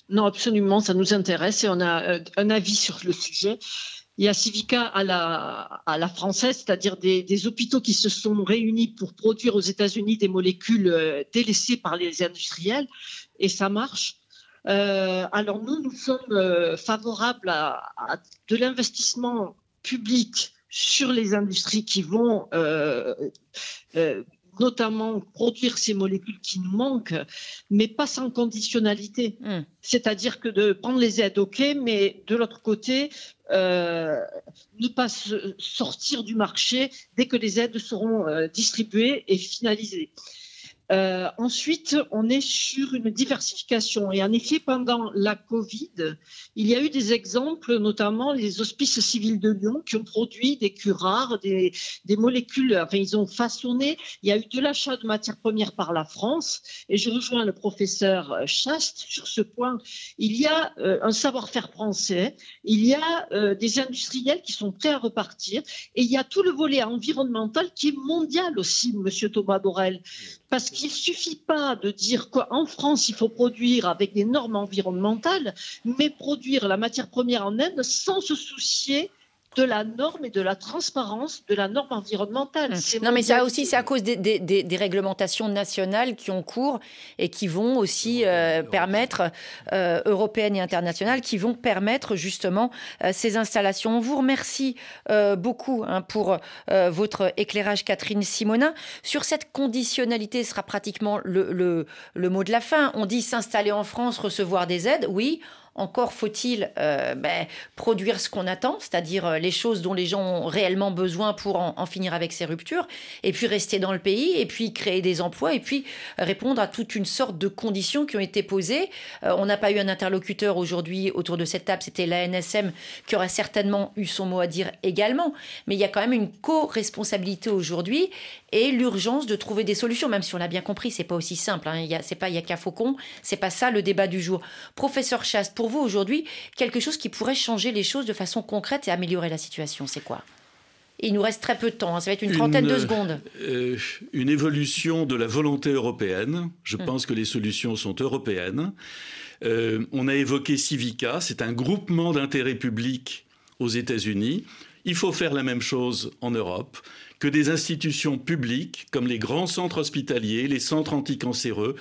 Non, absolument, ça nous intéresse et on a euh, un avis sur le sujet. Il y a Civica à la, française, c'est-à-dire des, hôpitaux qui se sont réunis pour produire aux États-Unis des molécules euh, délaissées par les industriels, et ça marche. alors nous, nous sommes favorables à de l'investissement public sur les industries qui vont euh, euh, notamment produire ces molécules qui nous manquent, mais pas sans conditionnalité. Hmm. C'est-à-dire que de prendre les aides, ok, mais de l'autre côté, euh, ne pas sortir du marché dès que les aides seront distribuées et finalisées. Euh, ensuite, on est sur une diversification. Et en effet, pendant la Covid, il y a eu des exemples, notamment les hospices civils de Lyon, qui ont produit des curares, des, des molécules, enfin, ils ont façonné. Il y a eu de l'achat de matières premières par la France. Et je rejoins le professeur Chast sur ce point. Il y a euh, un savoir-faire français, il y a euh, des industriels qui sont prêts à repartir. Et il y a tout le volet environnemental qui est mondial aussi, monsieur Thomas Borel. Parce qu'il ne suffit pas de dire qu'en France, il faut produire avec des normes environnementales, mais produire la matière première en Inde sans se soucier de la norme et de la transparence de la norme environnementale. Mmh. Non, mais ça aussi, c'est à cause des, des, réglementations nationales qui ont cours et qui vont aussi euh, permettre, euh, européennes et internationales, qui vont permettre justement euh, ces installations. On vous remercie beaucoup hein, pour votre éclairage, Catherine Simonin. Sur cette conditionnalité, ce sera pratiquement le, le, le mot de la fin. On dit s'installer en France, recevoir des aides. Oui, encore faut-il euh, ben, produire ce qu'on attend, c'est-à-dire euh, les choses dont les gens ont réellement besoin pour en, finir avec ces ruptures, et puis rester dans le pays, et puis créer des emplois, et puis répondre à toute une sorte de conditions qui ont été posées. Euh, on n'a pas eu un interlocuteur aujourd'hui autour de cette table, c'était l'ANSM qui aurait certainement eu son mot à dire également, mais il y a quand même une co-responsabilité aujourd'hui et l'urgence de trouver des solutions, même si on l'a bien compris, c'est pas aussi simple. Hein. Il c'est pas il y a Faucon, c'est pas ça le débat du jour. Professeur Chaste, pour vous aujourd'hui, quelque chose qui pourrait changer les choses de façon concrète et améliorer la situation, c'est quoi? Il nous reste très peu de temps, hein. ça va être une trentaine de secondes. Euh, une évolution de la volonté européenne. Je hmm. pense que les solutions sont européennes. Euh, on a évoqué Civica, c'est un groupement d'intérêt public aux États-Unis. Il faut faire la même chose en Europe que des institutions publiques comme les grands centres hospitaliers, les centres anticancéreux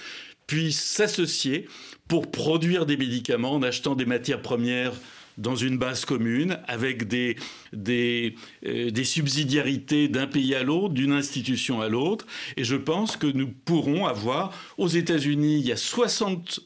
puissent s'associer pour produire des médicaments en achetant des matières premières dans une base commune, avec des, des, euh, des subsidiarités d'un pays à l'autre, d'une institution à l'autre. Et je pense que nous pourrons avoir, aux États-Unis, il y a 60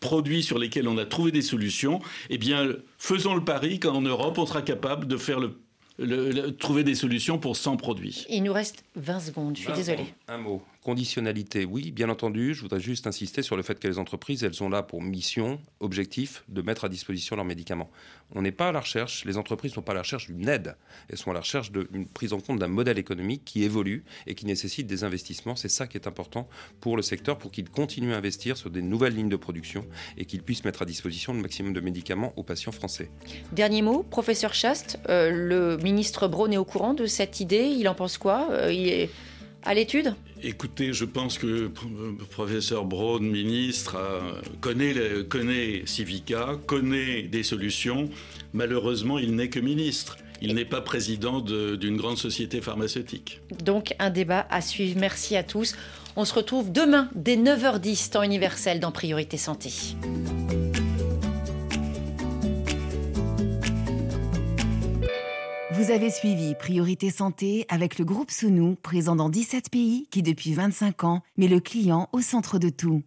produits sur lesquels on a trouvé des solutions. Eh bien, faisons le pari qu'en Europe, on sera capable de faire le trouver des solutions pour 100 produits. Il nous reste 20 secondes, je suis désolé. Un mot. Conditionnalité, oui, bien entendu. Je voudrais juste insister sur le fait que les entreprises, elles ont là pour mission, objectif, de mettre à disposition leurs médicaments. On n'est pas à la recherche, les entreprises ne sont pas à la recherche d'une aide. Elles sont à la recherche d'une prise en compte d'un modèle économique qui évolue et qui nécessite des investissements. C'est ça qui est important pour le secteur, pour qu'il continue à investir sur des nouvelles lignes de production et qu'il puisse mettre à disposition le maximum de médicaments aux patients français. Dernier mot, professeur Chaste, euh, le ministre Braun est au courant de cette idée? Il en pense quoi? Euh, à l'étude? Écoutez, je pense que le professeur Braun, ministre, connaît, connaît Civica, connaît des solutions. Malheureusement, il n'est que ministre. Il n'est pas président d'une grande société pharmaceutique. Donc un débat à suivre. Merci à tous. On se retrouve demain dès 9h10 temps universel dans Priorité Santé. Vous avez suivi Priorité Santé avec le groupe Sounou, présent dans 17 pays qui depuis 25 ans met le client au centre de tout.